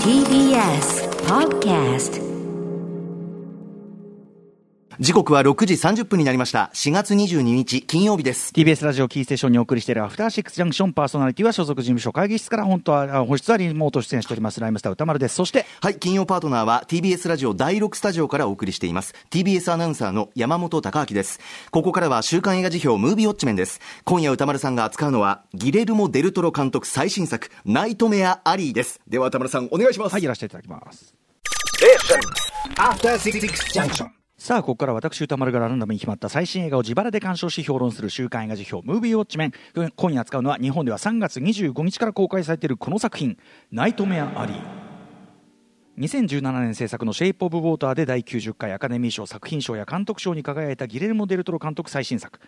TBS Podcast 時刻は6時30分になりました。4月22日金曜日です。TBS ラジオキーステーションにお送りしているアフターシックスジャンクションパーソナリティは所属事務所会議室から本当はあ本日はリモート出演しておりますライムスター歌丸ですそしてはい、金曜パートナーは TBS ラジオ第6スタジオからお送りしています。TBS アナウンサーの山本貴明です。ここからは週刊映画辞表ムービーウォッチメンです。今夜歌丸さんが扱うのは、ギレルモ・デルトロ監督最新作、ナイトメア・アリーです。では歌丸さん、お願いします。はいやらせていただきます After Six Junction. さあここから私歌丸がランダムに決まった最新映画を自腹で鑑賞し評論する週刊映画辞表ムービーウォッチメン今夜扱うのは日本では3月25日から公開されているこの作品「ナイトメア・アリー」2017年制作の「シェイプ・オブ・ウォーター」で第90回アカデミー賞作品賞や監督賞に輝いたギレルモ・デルトロ監督最新作。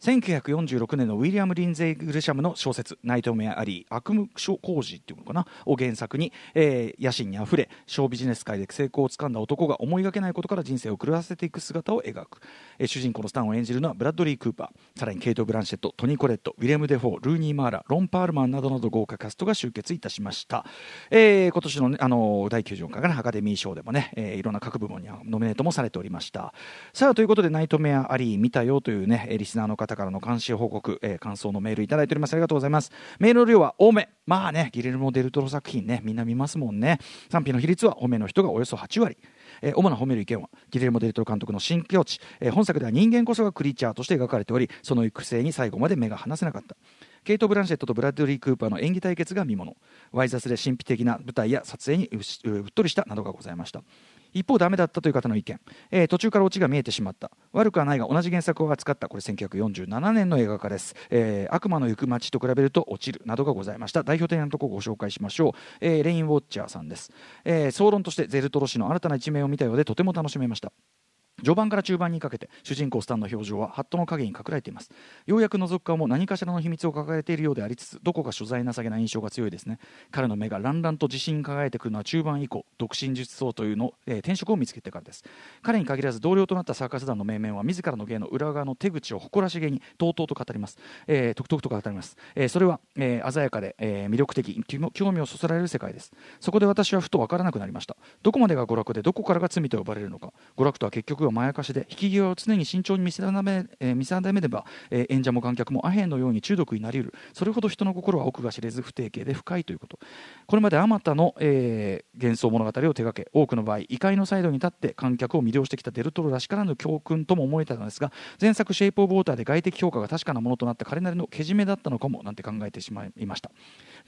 1946年のウィリアム・リンゼイ・グルシャムの小説「ナイトメア・アリー悪夢工事」っていうのかな？を原作に、えー野心にあふれショービジネス界で成功をつかんだ男が思いがけないことから人生を狂わせていく姿を描く、えー主人公のスタンを演じるのはブラッドリー・クーパーさらにケイト・ブランシェットトニー・コレットウィレム・デフォールーニー・マーラロン・パールマンなどなど豪華キャストが集結いたしました、えー今年の,、ね、あの第90回からアカデミー賞でもね、えーいろんな各部門にノミネートもされておりました。さあということで「ナイトメア・アリー」見たよというねえーリスナーの方からの監視報告、えー感想のメールいただいております。ありがとうございます。メールの量は多め。まあねギレルモ・デルトロ作品ねみんな見ますもんね。賛否の比率は褒めの人がおよそ8割。えー主な褒める意見はギレルモ・デルトロ監督の新境地、えー本作では人間こそがクリーチャーとして描かれておりその育成に最後まで目が離せなかった。ケイト・ブランシェットとブラッドリー・クーパーの演技対決が見もの。ワイザスで神秘的な舞台や撮影にうっとりしたなどがございました。一方ダメだったという方の意見、えー途中からオチが見えてしまった。悪くはないが同じ原作を扱った。これ1947年の映画化です、えー悪魔の行く街と比べると落ちるなどがございました。代表的なところをご紹介しましょう、えーレインウォッチャーさんです、えー総論としてゼルトロ氏の新たな一面を見たようでとても楽しめました。序盤から中盤にかけて主人公スタンの表情はハットの影に隠れています。ようやく覗く顔も何かしらの秘密を抱えているようでありつつどこか所在なさげな印象が強いですね。彼の目がランランと自信に輝いてくるのは中盤以降独身術層というの、えー転職を見つけてからです。彼に限らず同僚となったサーカス団の面々は自らの芸の裏側の手口を誇らしげにとうとうと語ります、えー、とくとくと語ります、えーそれは、えー鮮やかで、えー魅力的興興味をそそられる世界です。そこで私はふと分からなくなりました。どこまでが娯楽でどこからが罪と呼ばれるのか。娯楽とは結局はまやかしで引き際を常に慎重に見定め,、えー見定めれば、えー演者も観客もアヘンのように中毒になりうる。それほど人の心は奥が知れず不定形で深いということ。これまであまたの、えー幻想物語を手掛け多くの場合異界のサイドに立って観客を魅了してきたデルトロらしからぬ教訓とも思えたのですが前作「シェイプ・オブ・ウォーター」で外的評価が確かなものとなった彼なりのけじめだったのかもなんて考えてしまいました。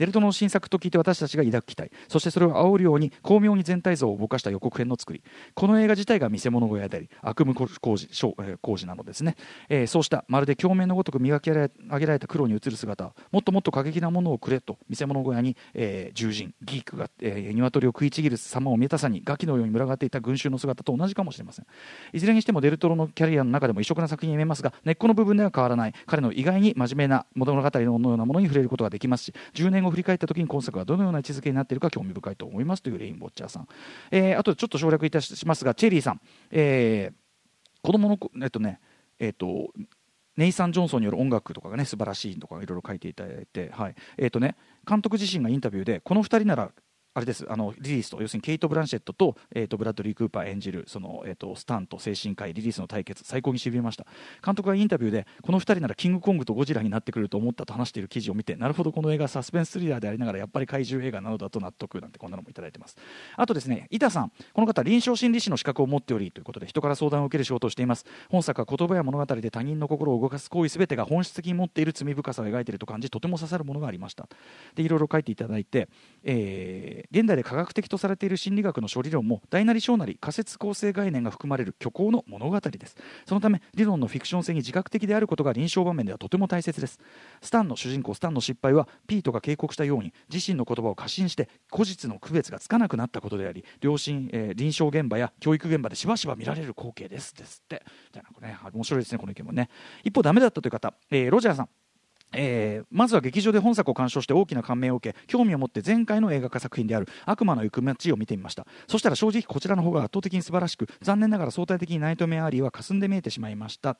デルトの新作と聞いて私たちが抱く期待そしてそれを煽るように巧妙に全体像をぼかした予告編の作り。この映画自体が見せ物小屋であり悪夢工事小工事なのですね、えーそうしたまるで鏡面のごとく磨き上げられた黒に映る姿。もっともっと過激なものをくれと見せ物小屋に、えー獣人ギークが、えー鶏を食いちぎる様を見たさにガキのように群がっていた群衆の姿と同じかもしれません。いずれにしてもデルトロのキャリアの中でも異色な作品に見えますが根っこの部分では変わらない。彼の意外に真面目な物語のようなものに触れることができますし10年後振り返った時に今作はどのような位置づけになっているか興味深いと思いますというレインボッチャーさん、えーあとちょっと省略いたしますがチェリーさん、えー子供のえっとねえっとネイサン・ジョンソンによる音楽とかがね素晴らしいとかいろいろ書いていただいて、はい。えーとね、監督自身がインタビューでこの2人ならあれです。あのリリースと要するにケイト・ブランシェットと,、えー、とブラッドリー・クーパー演じるその、えー、とスタンと精神科医リリースの対決最高にしびれました。監督がインタビューでこの2人ならキングコングとゴジラになってくると思ったと話している記事を見てなるほどこの映画サスペンススリラーでありながらやっぱり怪獣映画なのだと納得なんてこんなのもいただいてます。あとですね板さんこの方臨床心理士の資格を持っておりということで人から相談を受ける仕事をしています。本作は言葉や物語で他人の心を動かす行為すべてが本質的に持っている罪深さを描いていると感じとても刺さるものがありました。でいろいろ書いていただいて、えー現代で科学的とされている心理学の処理論も大なり小なり仮説構成概念が含まれる虚構の物語です。そのため理論のフィクション性に自覚的であることが臨床場面ではとても大切です。スタンの主人公スタンの失敗はピートが警告したように自身の言葉を過信して後日の区別がつかなくなったことであり両親、えー臨床現場や教育現場でしばしば見られる光景です。ですって。じゃあなね面白いですねこの意見もね。一方ダメだったという方、えーロジャーさん。えーまずは劇場で本作を鑑賞して大きな感銘を受け興味を持って前回の映画化作品である「悪魔の行く街」を見てみました。そしたら正直こちらの方が圧倒的に素晴らしく残念ながら相対的にナイトメアリーは霞んで見えてしまいました。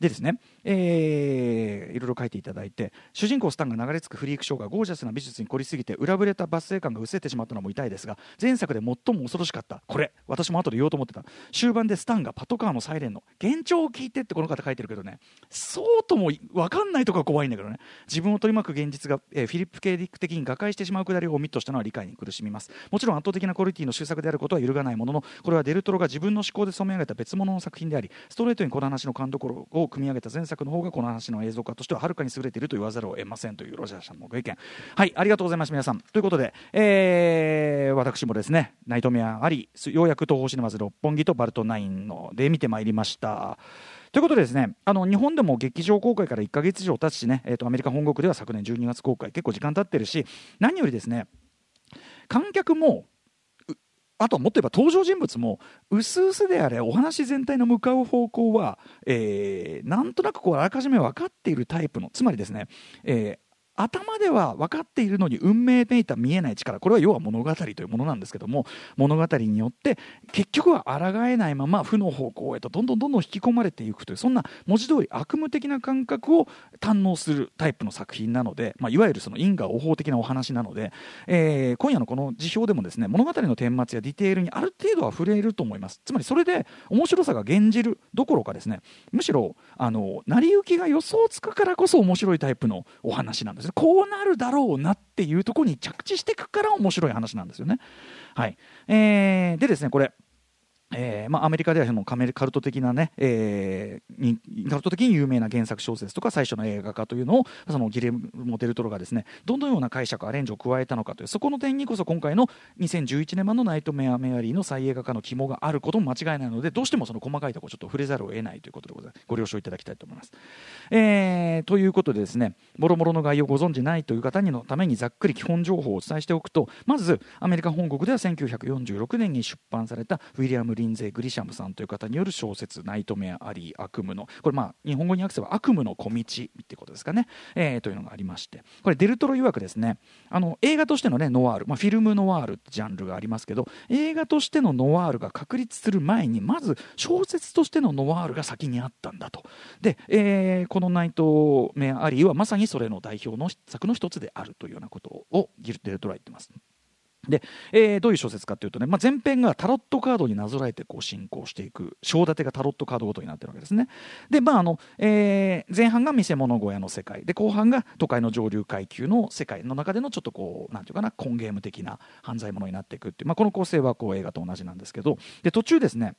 でですね、えーいろいろ書いていただいて主人公スタンが流れ着くフリークショーがゴージャスな美術に凝りすぎて裏ぶれた抜粋感が薄れてしまったのも痛いですが前作で最も恐ろしかった。これ私も後で言おうと思ってた。終盤でスタンがパトカーのサイレンの幻聴を聞いてってこの方書いてるけどねそうとも分かんないとこが怖いんだけどね。自分を取り巻く現実が、えーフィリップ・ケイ・ディック的に瓦解してしまうくだりをオミットしたのは理解に苦しみます。もちろん圧倒的なクオリティの終作であることは揺るがないもののこれはデルトロが自分の思考で染め上げた別物の作品でありストレートにこの話の勘どころを組み上げた前作の方がこの話の映像化としてははるかに優れていると言わざるを得ませんというロジャーさんのご意見。はいありがとうございます皆さん。ということで、えー私もですねナイトメアありようやく東宝シネマズ六本木とバルトナインので見てまいりました。ということでですねあの日本でも劇場公開から1か月以上経つしね、えー、とアメリカ本国では昨年12月公開結構時間経ってるし何よりですね観客もあとはもっと言えば登場人物も薄々であれお話全体の向かう方向は、えーなんとなくこうあらかじめ分かっているタイプのつまりですね、えー頭では分かっているのに運命めいた見えない力。これは要は物語というものなんですけども物語によって結局は抗えないまま負の方向へとどんどんどんどん引き込まれていくというそんな文字通り悪夢的な感覚を堪能するタイプの作品なので、まあ、いわゆるその因果応報的なお話なので、えー今夜のこの辞表でもですね物語の顛末やディテールにある程度は触れると思います。つまりそれで面白さが減じるどころかですねむしろあの成り行きが予想つくからこそ面白いタイプのお話なんです。ねこうなるだろうなっていうところに着地していくから面白い話なんですよね。はい、えーでですねこれえーまあ、アメリカではそのカメカルト的なね、えーにカルト的に有名な原作小説とか最初の映画化というのをそのギレモ・デルトロがですねどのような解釈アレンジを加えたのかというそこの点にこそ今回の2011年版の「ナイトメア・メアリー」の再映画化の肝があることも間違いないのでどうしてもその細かいところちょっと触れざるを得ないということでございますご了承いただきたいと思います。えーということでですねもろもろの概要をご存じないという方にのためにざっくり基本情報をお伝えしておくとまずアメリカ本国では1946年に出版されたウィリアム・リンゼ・グリシャムさんという方による小説「ナイトメア・アリー・悪夢の」これまあ日本語に訳せば悪夢の小道ってことですかね、えーというのがありまして。これデルトロ曰くですねあの映画としてのねノワール、まあ、フィルムノワールってジャンルがありますけど映画としてのノワールが確立する前にまず小説としてのノワールが先にあったんだと。で、えーこの「ナイトメア・アリー」はまさにそれの代表の作の一つであるというようなことをギルデルトロは言ってます。で、えーどういう小説かというとね、まあ、前編がタロットカードになぞらえてこう進行していく章立てがタロットカードごとになってるわけですね。で、まああのえー前半が見せ物小屋の世界。で後半が都会の上流階級の世界の中でのちょっとこうなんていうかなコンゲーム的な犯罪者になっていくっていう、まあ、この構成はこう映画と同じなんですけど。で途中ですね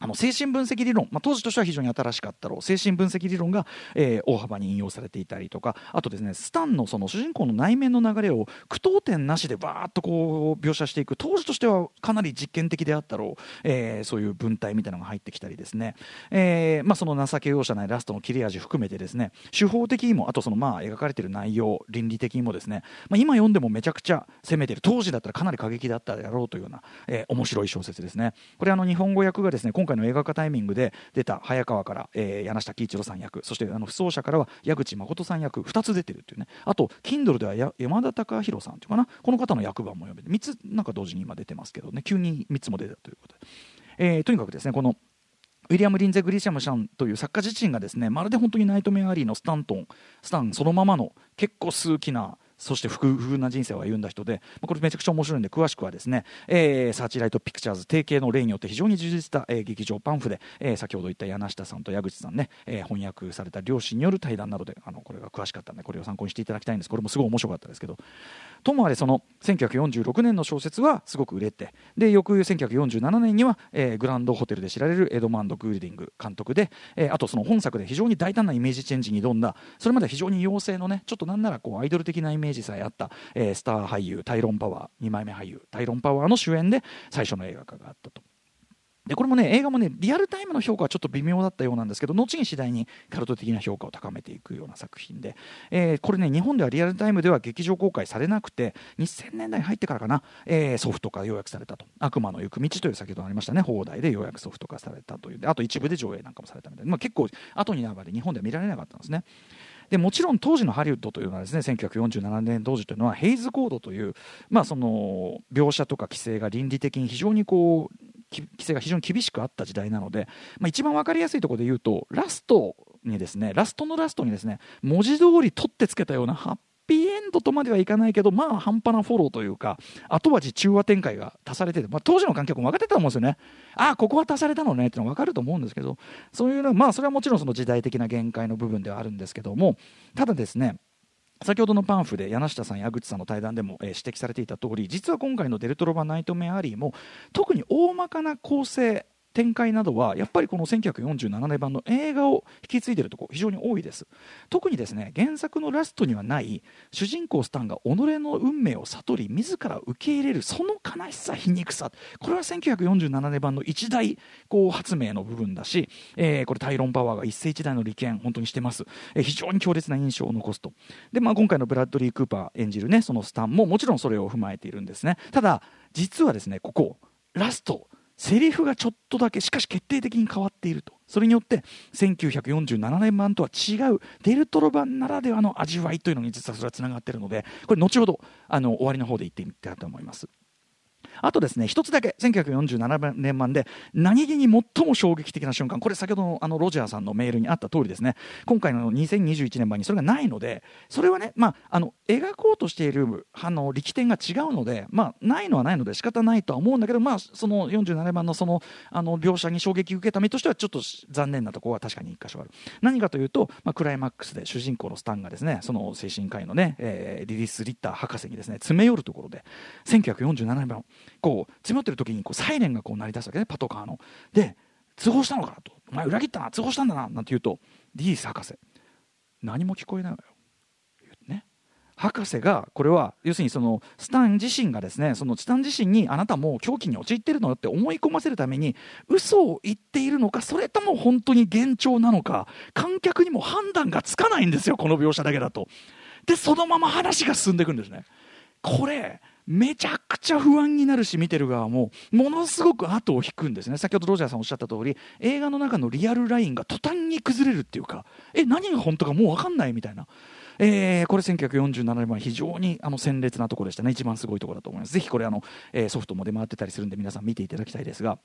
あの精神分析理論、まあ、当時としては非常に新しかったろう。精神分析理論が、えー大幅に引用されていたりとか。あとですねスタンのその主人公の内面の流れを句読点なしでバーッとこう描写していく。当時としてはかなり実験的であったろう、えーそういう文体みたいなのが入ってきたりですね、えーまあ、その情け容赦ないラストの切れ味含めてですね。手法的にもあとそのまあ描かれている内容倫理的にもですね、まあ、今読んでもめちゃくちゃ攻めてる。当時だったらかなり過激だったであろうというような、えー面白い小説ですね。これあの日本語訳がですね今回の映画化タイミングで出た早川から、えー柳下喜一郎さん役そしてあの不走者からは矢口誠さん役2つ出てるっていうね。あと Kindle では山田隆弘さんっていうかな？この方の役番も読めて3つなんか同時に今出てますけどね。急に3つも出たということで、えーとにかくですねこのウィリアム・リンゼ・グリシャムシャンという作家自身がですねまるで本当にナイトメアリーのスタントンスタンそのままの結構数奇なそして不遇な人生を歩んだ人で、まあこれめちゃくちゃ面白いんで詳しくはですね、えーサーチライトピクチャーズ提携の例によって非常に充実した、えー劇場パンフで、えー先ほど言った柳下さんと矢口さんね、えー翻訳された両親による対談などであのこれが詳しかったんでこれを参考にしていただきたいんです。これもすごい面白かったですけどともあれその1946年の小説はすごく売れてで翌1947年には、えーグランドホテルで知られるエドマンド・グールディング監督で、えーあとその本作で非常に大胆なイメージチェンジに挑んだそれまで非常に妖精のねちょっとなんならこうアイドル的なイメージさえあった、えースター俳優タイロン・パワー2枚目俳優タイロン・パワーの主演で最初の映画化があったと。でこれもね映画もねリアルタイムの評価はちょっと微妙だったようなんですけど後に次第にカルト的な評価を高めていくような作品で、えーこれね日本ではリアルタイムでは劇場公開されなくて2000年代に入ってからかな、えーソフト化要約されたと「悪魔の行く道」という先ほどありましたね。放題でようやくソフト化されたという。であと一部で上映なんかもされたみたいな、まあ、結構後になるまで日本では見られなかったんですね。でもちろん当時のハリウッドというのはですね1947年当時というのはヘイズコードという、まあ、その描写とか規制が倫理的に非常にこう規制が非常に厳しくあった時代なので、まあ、一番分かりやすいところで言うとラストにですねラストのラストにですね文字通り取ってつけたようなハッピーエンドとまではいかないけどまあ半端なフォローというか後味中和展開が足されてて、まあ、当時の観客も分かってたと思うんですよね。ああここは足されたのねっていうのが分かると思うんですけどそういうのはまあそれはもちろんその時代的な限界の部分ではあるんですけどもただですね先ほどのパンフで柳下さん、矢口さんの対談でも、え、指摘されていた通り実は今回のデルトロバ・ナイトメアリーも特に大まかな構成展開などはやっぱりこの1947年版の映画を引き継いでいるところ非常に多いです。特にですね原作のラストにはない主人公スタンが己の運命を悟り自ら受け入れるその悲しさ皮肉さこれは1947年版の一大こう発明の部分だし、えー、これタイロンパワーが一世一代の利権本当にしてます、えー、非常に強烈な印象を残すと。で、まあ、今回のブラッドリー・クーパー演じるねそのスタンももちろんそれを踏まえているんですね。ただ実はですねここラストセリフがちょっとだけしかし決定的に変わっているとそれによって1947年版とは違うデルトロ版ならではの味わいというのに実はそれはつながっているのでこれ後ほどあの終わりの方で言ってみたいと思います。あとですね一つだけ1947年版で何気に最も衝撃的な瞬間これ先ほどのあのロジャーさんのメールにあった通りですね。今回の2021年版にそれがないのでそれはね、まあ、あの描こうとしているあの力点が違うので、まあ、ないのはないので仕方ないとは思うんだけど、まあ、その47年版のそのあの描写に衝撃を受けた身としてはちょっと残念なところは確かに1箇所ある。何かというと、まあ、クライマックスで主人公のスタンがですねその精神科医のね、えー、リリス・リッター博士にですね詰め寄るところで1947年版こう詰まってる時にこうサイレンがこう鳴り出すわけねパトカーの。で通報したのかなとお前裏切ったな通報したんだななんて言うとリース博士何も聞こえないわよ。ね、博士がこれは要するにそのスタン自身がですねそのスタン自身にあなたも狂気に陥ってるのよって思い込ませるために嘘を言っているのかそれとも本当に幻聴なのか観客にも判断がつかないんですよこの描写だけだと。でそのまま話が進んでいくんですね。これめちゃくちゃ不安になるし見てる側もものすごく後を引くんですね。先ほどロジャーさんおっしゃった通り映画の中のリアルラインが途端に崩れるっていうかえ何が本当かもう分かんないみたいな。えー、これ1947年は非常にあの鮮烈なところでしたね。一番すごいところだと思います。ぜひこれあの、えー、ソフトも出回ってたりするんで皆さん見ていただきたいですが。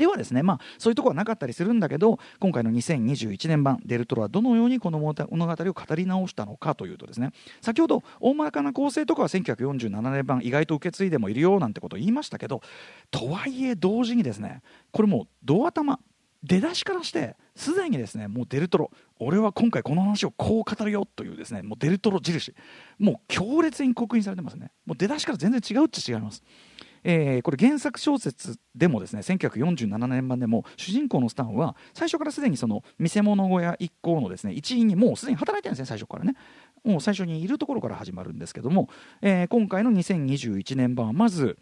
ではですね、まあ、そういうところはなかったりするんだけど今回の2021年版デルトロはどのようにこの物語を語り直したのかというとですね先ほど大まかな構成とかは1947年版意外と受け継いでもいるよなんてことを言いましたけどとはいえ同時にですねこれもうド頭出だしからしてすでにですねもうデルトロ俺は今回この話をこう語るよというですねもうデルトロ印もう強烈に刻印されてますね。もう出だしから全然違うっちゃ違います。えー、これ原作小説でもですね1947年版でも主人公のスタンは最初からすでにその見せ物小屋一行のですね一員にもうすでに働いてるんですね最初からね。もう最初にいるところから始まるんですけども、えー、今回の2021年版はまず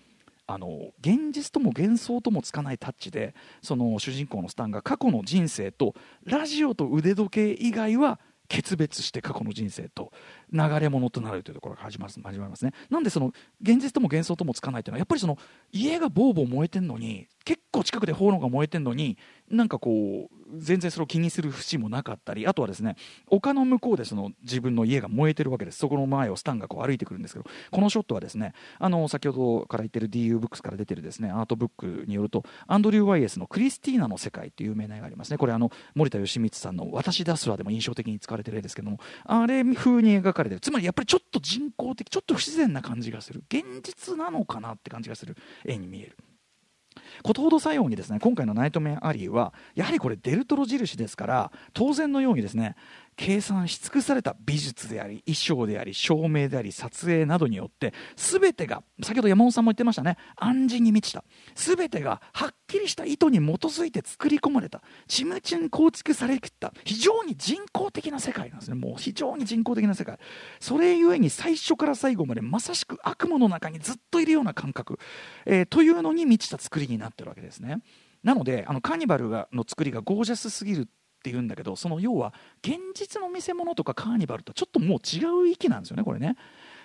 あの現実とも幻想ともつかないタッチでその主人公のスタンが過去の人生とラジオと腕時計以外は決別して過去の人生と流れ物となるというところが始ま始まりますね。なんでその現実とも幻想ともつかないというのはやっぱりその家がボーボー燃えてるのに結構近くで炎が燃えてるのになんかこう全然それを気にする節もなかったりあとはですね丘の向こうでその自分の家が燃えてるわけです。そこの前をスタンがこう歩いてくるんですけどこのショットはですねあの先ほどから言ってる DU ブックスから出てるですねアートブックによるとアンドリュー・ワイエスの「クリスティーナの世界」っていう名な絵がありますね。これあの森田義満さんの「私だすら」でも印象的に使われてる絵ですけどもあれ風に描かれてる。つまりやっぱりちょっと人工的ちょっと不自然な感じがする。現実なのかなって感じがする。絵に見える。ことほど作用にですね今回の「ナイトメアリー」はやはりこれデルトロ印ですから当然のようにですね計算し尽くされた美術であり衣装であり照明であり撮影などによって全てが先ほど山本さんも言ってましたね。暗示に満ちた。全てがはっきりした意図に基づいて作り込まれた。ちむちん構築されきった。非常に人工的な世界なんですね。もう非常に人工的な世界。それゆえに最初から最後までまさしく悪夢の中にずっといるような感覚、えー、というのに満ちた作りになってるわけですね。なのであのカーニバルがの作りがゴージャスすぎるって言うんだけどその要は現実の見せ物とかカーニバルとはちょっともう違う域なんですよねこれね、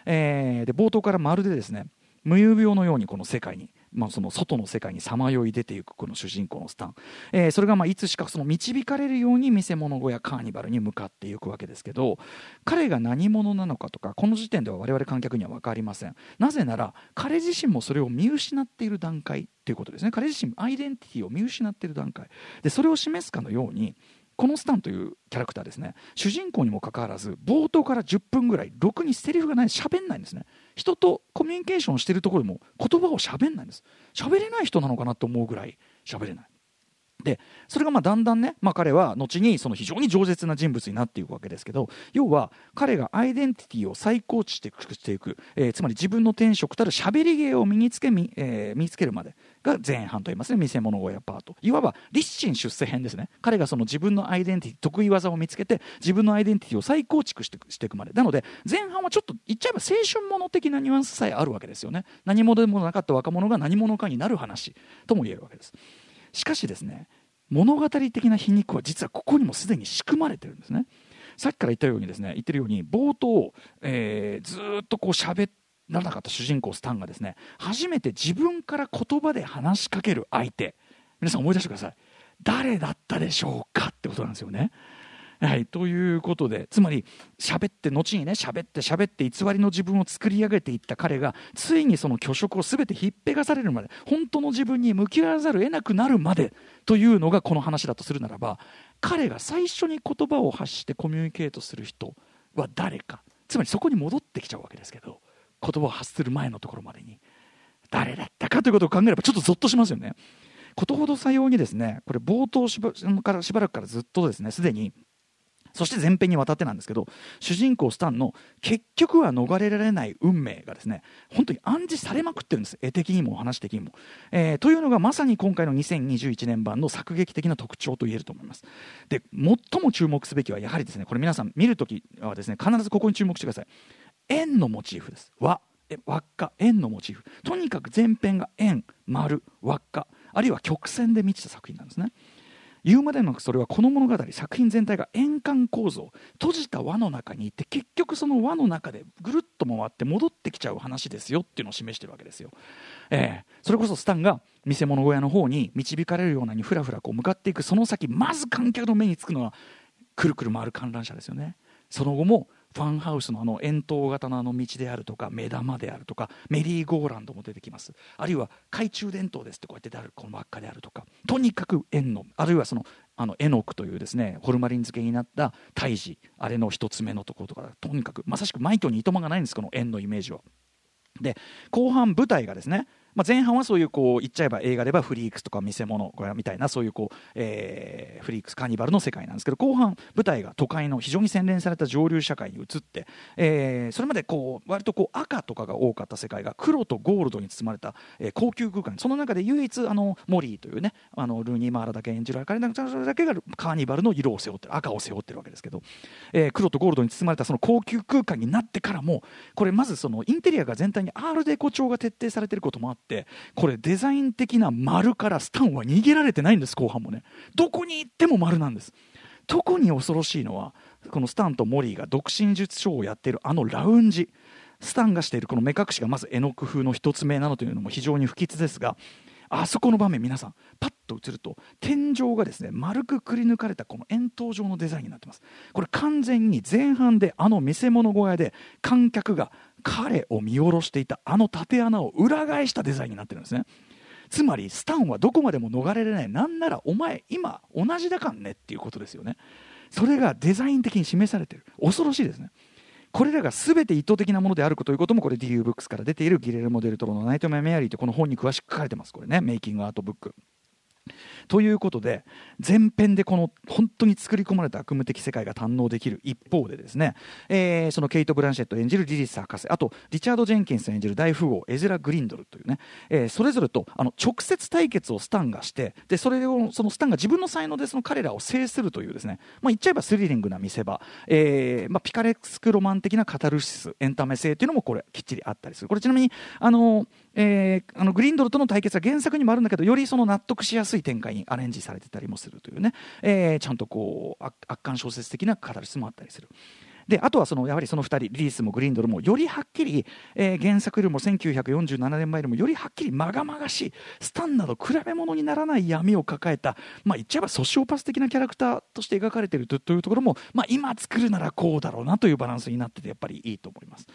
えー、で冒頭からまるでですね無遊病のようにこの世界にまあ、その外の世界にさまよい出ていくこの主人公のスタン、えー、それがまあいつしかその導かれるように見せ物小屋カーニバルに向かっていくわけですけど彼が何者なのかとかこの時点では我々観客には分かりません。なぜなら彼自身もそれを見失っている段階ということですね。彼自身アイデンティティを見失っている段階。でそれを示すかのようにこのスタンというキャラクターですね。主人公にもかかわらず冒頭から10分ぐらいろくにセリフがない喋んないんですね。人とコミュニケーションしてるところでも言葉を喋んないんです。喋れない人なのかなと思うぐらい喋れない。でそれがまあだんだんね、まあ、彼は後にその非常に饒舌な人物になっていくわけですけど要は彼がアイデンティティを再構築していく、えー、つまり自分の転職たる喋り芸を身につけみ、えー、身につけるまでが前半と言いますね見せ物小屋パート。いわば立身出世編ですね。彼がその自分のアイデンティティ得意技を見つけて自分のアイデンティティを再構築してしていくまで。なので前半はちょっと言っちゃえば青春もの的なニュアンスさえあるわけですよね。何者でもなかった若者が何者かになる話とも言えるわけです。しかしですね物語的な皮肉は実はここにもすでに仕組まれてるんですね。さっきから言ったようにですね言ってるように冒頭、えー、ずっとこう喋らなかった主人公スタンがですね初めて自分から言葉で話しかける相手。皆さん思い出してください。誰だったでしょうかってことなんですよね。はい、ということでつまり喋って後にね喋って喋って偽りの自分を作り上げていった彼がついにその虚飾を全てひっぺがされるまで本当の自分に向き合わざるを得なくなるまでというのがこの話だとするならば彼が最初に言葉を発してコミュニケートする人は誰かつまりそこに戻ってきちゃうわけですけど言葉を発する前のところまでに誰だったかということを考えればちょっとゾッとしますよね。ことほどさようにですねこれ冒頭しばからしばらくからずっとですねすでにそして前編にわたってなんですけど主人公スタンの結局は逃れられない運命がですね本当に暗示されまくってるんです。絵的にも話的にも、えー、というのがまさに今回の2021年版の作劇的な特徴と言えると思います。で最も注目すべきはやはりですねこれ皆さん見るときはですね必ずここに注目してください。円のモチーフです。輪輪っか。円のモチーフ。とにかく前編が円丸輪っか。あるいは曲線で満ちた作品なんですね。言うまでもなくそれはこの物語作品全体が円環構造閉じた輪の中にいて結局その輪の中でぐるっと回って戻ってきちゃう話ですよっていうのを示してるわけですよ、えー、それこそスタンが見せ物小屋の方に導かれるようなにふらふらこう向かっていくその先まず観客の目につくのはくるくる回る観覧車ですよね。その後もファンハウスのあの円筒型のあの道であるとか目玉であるとかメリーゴーランドも出てきます。あるいは懐中電灯ですってこうやってであるこの輪っかであるとか。とにかく円のあるいはそのあのエノクというですねホルマリン漬けになった胎児あれの一つ目のところとかとにかくまさしく枚挙にいとまがないんですこの円のイメージは。で後半舞台がですねまあ、前半はそういうこう言っちゃえば映画ではフリークスとか見せ物みたいなそういうこう、えー、フリークスカーニバルの世界なんですけど後半舞台が都会の非常に洗練された上流社会に移って、えー、それまでこう割とこう赤とかが多かった世界が黒とゴールドに包まれた、えー、高級空間。その中で唯一あのモリーというねあのルーニー・マーラだけ演じられ彼だけがカーニバルの色を背負ってる赤を背負ってるわけですけど、えー、黒とゴールドに包まれたその高級空間になってからもこれまずそのインテリアが全体にアールデコ調が徹底されてることもあってこれデザイン的な丸からスタンは逃げられてないんです後半もね。どこに行っても丸なんです。特に恐ろしいのはこのスタンとモリーが独身術ショーをやっているあのラウンジ。スタンがしているこの目隠しがまず絵の工夫の一つ目なのというのも非常に不吉ですがあそこの場面皆さんパッと映ると天井がですね丸くくり抜かれたこの円筒状のデザインになってます。これ完全に前半であの見せ物小屋で観客が彼を見下ろしていたあの縦穴を裏返したデザインになってるんですね。つまりスタンはどこまでも逃れられない。なんならお前今同じだかんねっていうことですよね。それがデザイン的に示されてる。恐ろしいですね。これらが全て意図的なものであるということもこれ DU ブックスから出ているギレルモ・デルトロの「ナイトメア・メアリー」というこの本に詳しく書かれてます。これね。メイキングアートブック。ということで前編でこの本当に作り込まれた悪夢的世界が堪能できる一方でですね、えー、そのケイト・ブランシェット演じるリリス博士あとリチャード・ジェンキンス演じる大富豪エズラ・グリンドルというね、えー、それぞれとあの直接対決をスタンがしてでそれをそのスタンが自分の才能でその彼らを制するというですね、まあ、言っちゃえばスリリングな見せ場、えーまあ、ピカレスクロマン的なカタルシスエンタメ性というのもこれきっちりあったりする。これちなみにあのえー、あのグリンドルとの対決は原作にもあるんだけどよりその納得しやすい展開にアレンジされてたりもするというね、えー、ちゃんとこう圧巻小説的なカタルスもあったりする。であとはそのやはりその2人リリースもグリンドルもよりはっきり、えー原作よりも1947年前よりもよりはっきりまがまがしいスタンなど比べ物にならない闇を抱えた、まあ、言っちゃえばソシオパス的なキャラクターとして描かれているとというところも、まあ、今作るならこうだろうなというバランスになっててやっぱりいいと思います。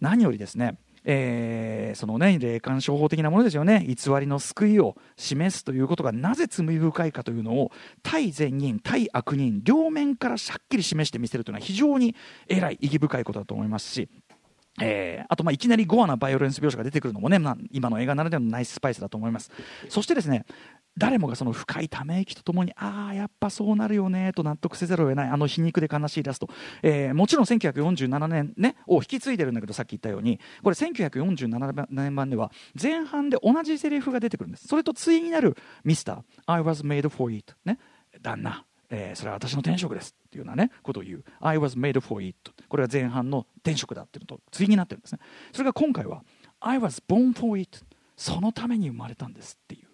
何よりですねえーそのね霊感商法的なものですよね。偽りの救いを示すということがなぜ罪深いかというのを対善人対悪人両面からしゃっきり示してみせるというのは非常に偉い意義深いことだと思いますしえーあとまいきなりゴアなバイオレンス描写が出てくるのもね、まあ、今の映画ならではのナイススパイスだと思います。そしてですね誰もがその深いため息とともにああやっぱそうなるよねと納得せざるを得ないあの皮肉で悲しいラスト、えーもちろん1947年、ね、を引き継いでるんだけどさっき言ったように。これ1947年版では前半で同じセリフが出てくるんです。それと対になる「ミスター I was made for it」ね。旦那えーそれは私の転職ですっていうようなねことを言う。I was made for it これが前半の転職だっていうのと対になってるんですね。それが今回は I was born for it そのために生まれたんですっていう。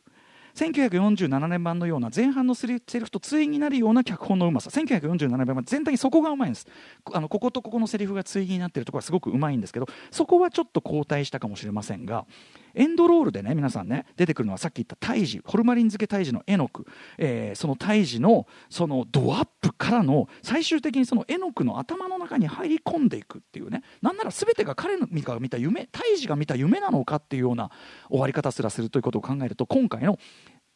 1947年版のような前半のセリフと対になるような脚本のうまさ。1947年版全体にそこがうまいんです。あのこことここのセリフが対になってるところはすごくうまいんですけどそこはちょっと後退したかもしれませんがエンドロールでね皆さんね出てくるのはさっき言った胎児ホルマリン漬け胎児の絵の具、えーその胎児のそのドアップからの最終的にその絵の具の頭の中に入り込んでいくっていうね。なんなら全てが彼のが見た夢胎児が見た夢なのかっていうような終わり方すらするということを考えると今回の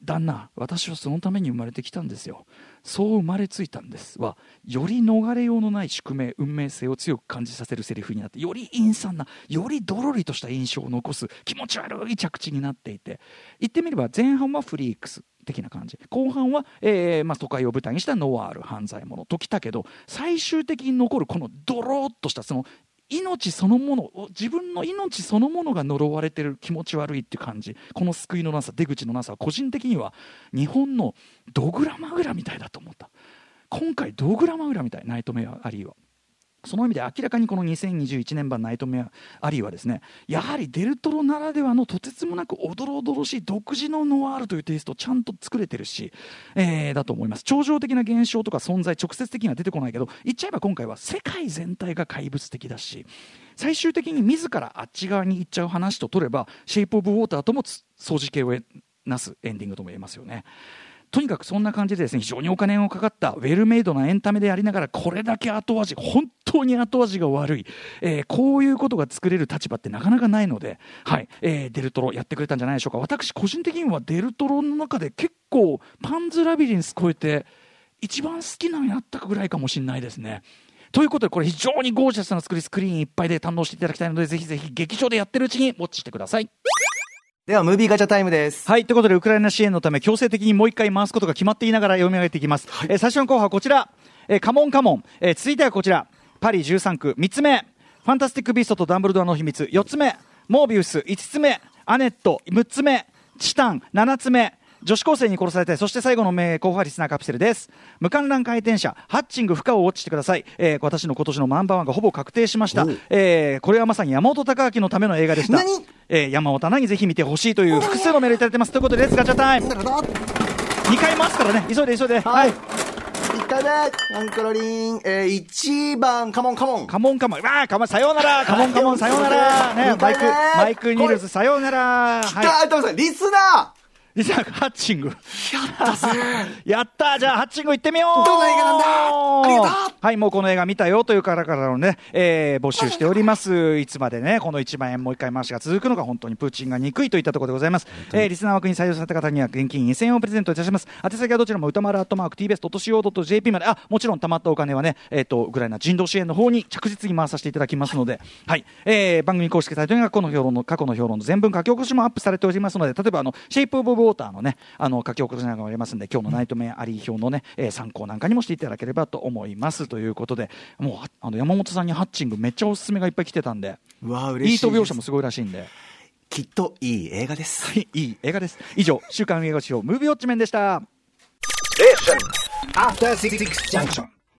旦那私はそのために生まれてきたんですよ。そう生まれついたんですはより逃れようのない宿命運命性を強く感じさせるセリフになってより陰惨なよりドロリとした印象を残す気持ち悪い着地になっていて。言ってみれば前半はフリークス的な感じ。後半は、えーまあ、都会を舞台にしたノワール犯罪者ときたけど最終的に残るこのドローっとしたその命そのものを自分の命そのものが呪われてる気持ち悪いって感じ。この救いのなさ出口のなさは個人的には日本のドグラマグラみたいだと思った。今回ドグラマグラみたいナイトメアアリーは。その意味で明らかにこの2021年版ナイトメアアリーはですねやはりデルトロならではのとてつもなくおどろおどろしい独自のノワールというテイストをちゃんと作れてるし、えーだと思います超常的な現象とか存在直接的には出てこないけど言っちゃえば今回は世界全体が怪物的だし最終的に自らあっち側に行っちゃう話と取ればシェイプ・オブ・ウォーターともつ相似形をなすエンディングとも言えますよね。とにかくそんな感じでですね非常にお金のかかったウェルメイドなエンタメでありながらこれだけ後味本当に後味が悪い、えーこういうことが作れる立場ってなかなかないので、はいえーデルトロやってくれたんじゃないでしょうか私個人的にはデルトロの中で結構パンズラビリンス超えて一番好きなのになったぐらいかもしれないですね。ということでこれ非常にゴージャスな作りスクリーンいっぱいで堪能していただきたいのでぜひぜひ劇場でやってるうちにウォッチしてください。ではムービーガチャタイムですはい。ということで、ウクライナ支援のため、強制的にもう一回回すことが決まっていながら読み上げていきます。えー最初の候補はこちら。えーカモンカモン。えー続いてはこちら。パリ13区。3つ目。ファンタスティック・ビーストとダンブルドアの秘密。4つ目。モービウス。5つ目。アネット。6つ目。チタン。7つ目。女子高生に殺されて、そして最後の名候補はリスナーカプセルです。無観覧回転車、ハッチング不可をウォッチしてください。えー私の今年のナンバーワンがほぼ確定しました。えーこれはまさに山本隆明のための映画でした。何？えー山本アナにぜひ見てほしいという複数のメールいただいてます。ということで、レッツガチャタイム !2 回回すからね、急いで急いで。はい。1回目アンコロリン、えー、1番カモンカモンカモンカモン。わあ、カモン、さようなら。カモンカモン、さようなら。ね、マイク、マイクニールズ、さようなら。はあ、トムさん、リスナい。リサハッチング。ーやったぜ。やった。じゃあ、ハッチング行ってみよう。どんな映画なんだ？はい、もうこの映画見たよという方からのね、えー募集しております。いつまでね、この1万円もう一回回しが続くのか、本当にプーチンが憎いといったところでございます。えーリスナー枠に採用された方には現金2000円をプレゼントいたします。宛先はどちらも歌丸アットマーク tbs.co.jp まで、あ、もちろん貯まったお金はね、えっ、と、ウクライナ人道支援の方に着実に回させていただきますので、はい、えー番組公式サイトには過去の評論の、過去の評論の全文書き起こしもアップされておりますので、例えばあの、シェイプオブウォーターのね、あの、書き起こしなんかもありますんで、今日のナイトメアアリー表のね、えー参考なんかにもしていただければと思います。ということで、もうは、あの、山本さんにハッチングめっちゃおすすめがいっぱい来てたんで、うわ嬉しいいいと描写もすごいらしいんで、きっといい映画ですはい、いい映画です。以上、週刊映画史表ムービーウォッチメンでした。After Six Junction.